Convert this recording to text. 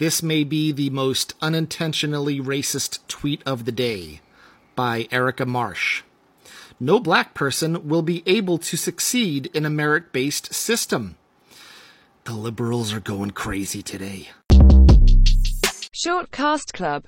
This may be the most unintentionally racist tweet of the day by Erica Marsh. No black person will be able to succeed in a merit based system. The liberals are going crazy today. Shortcast Club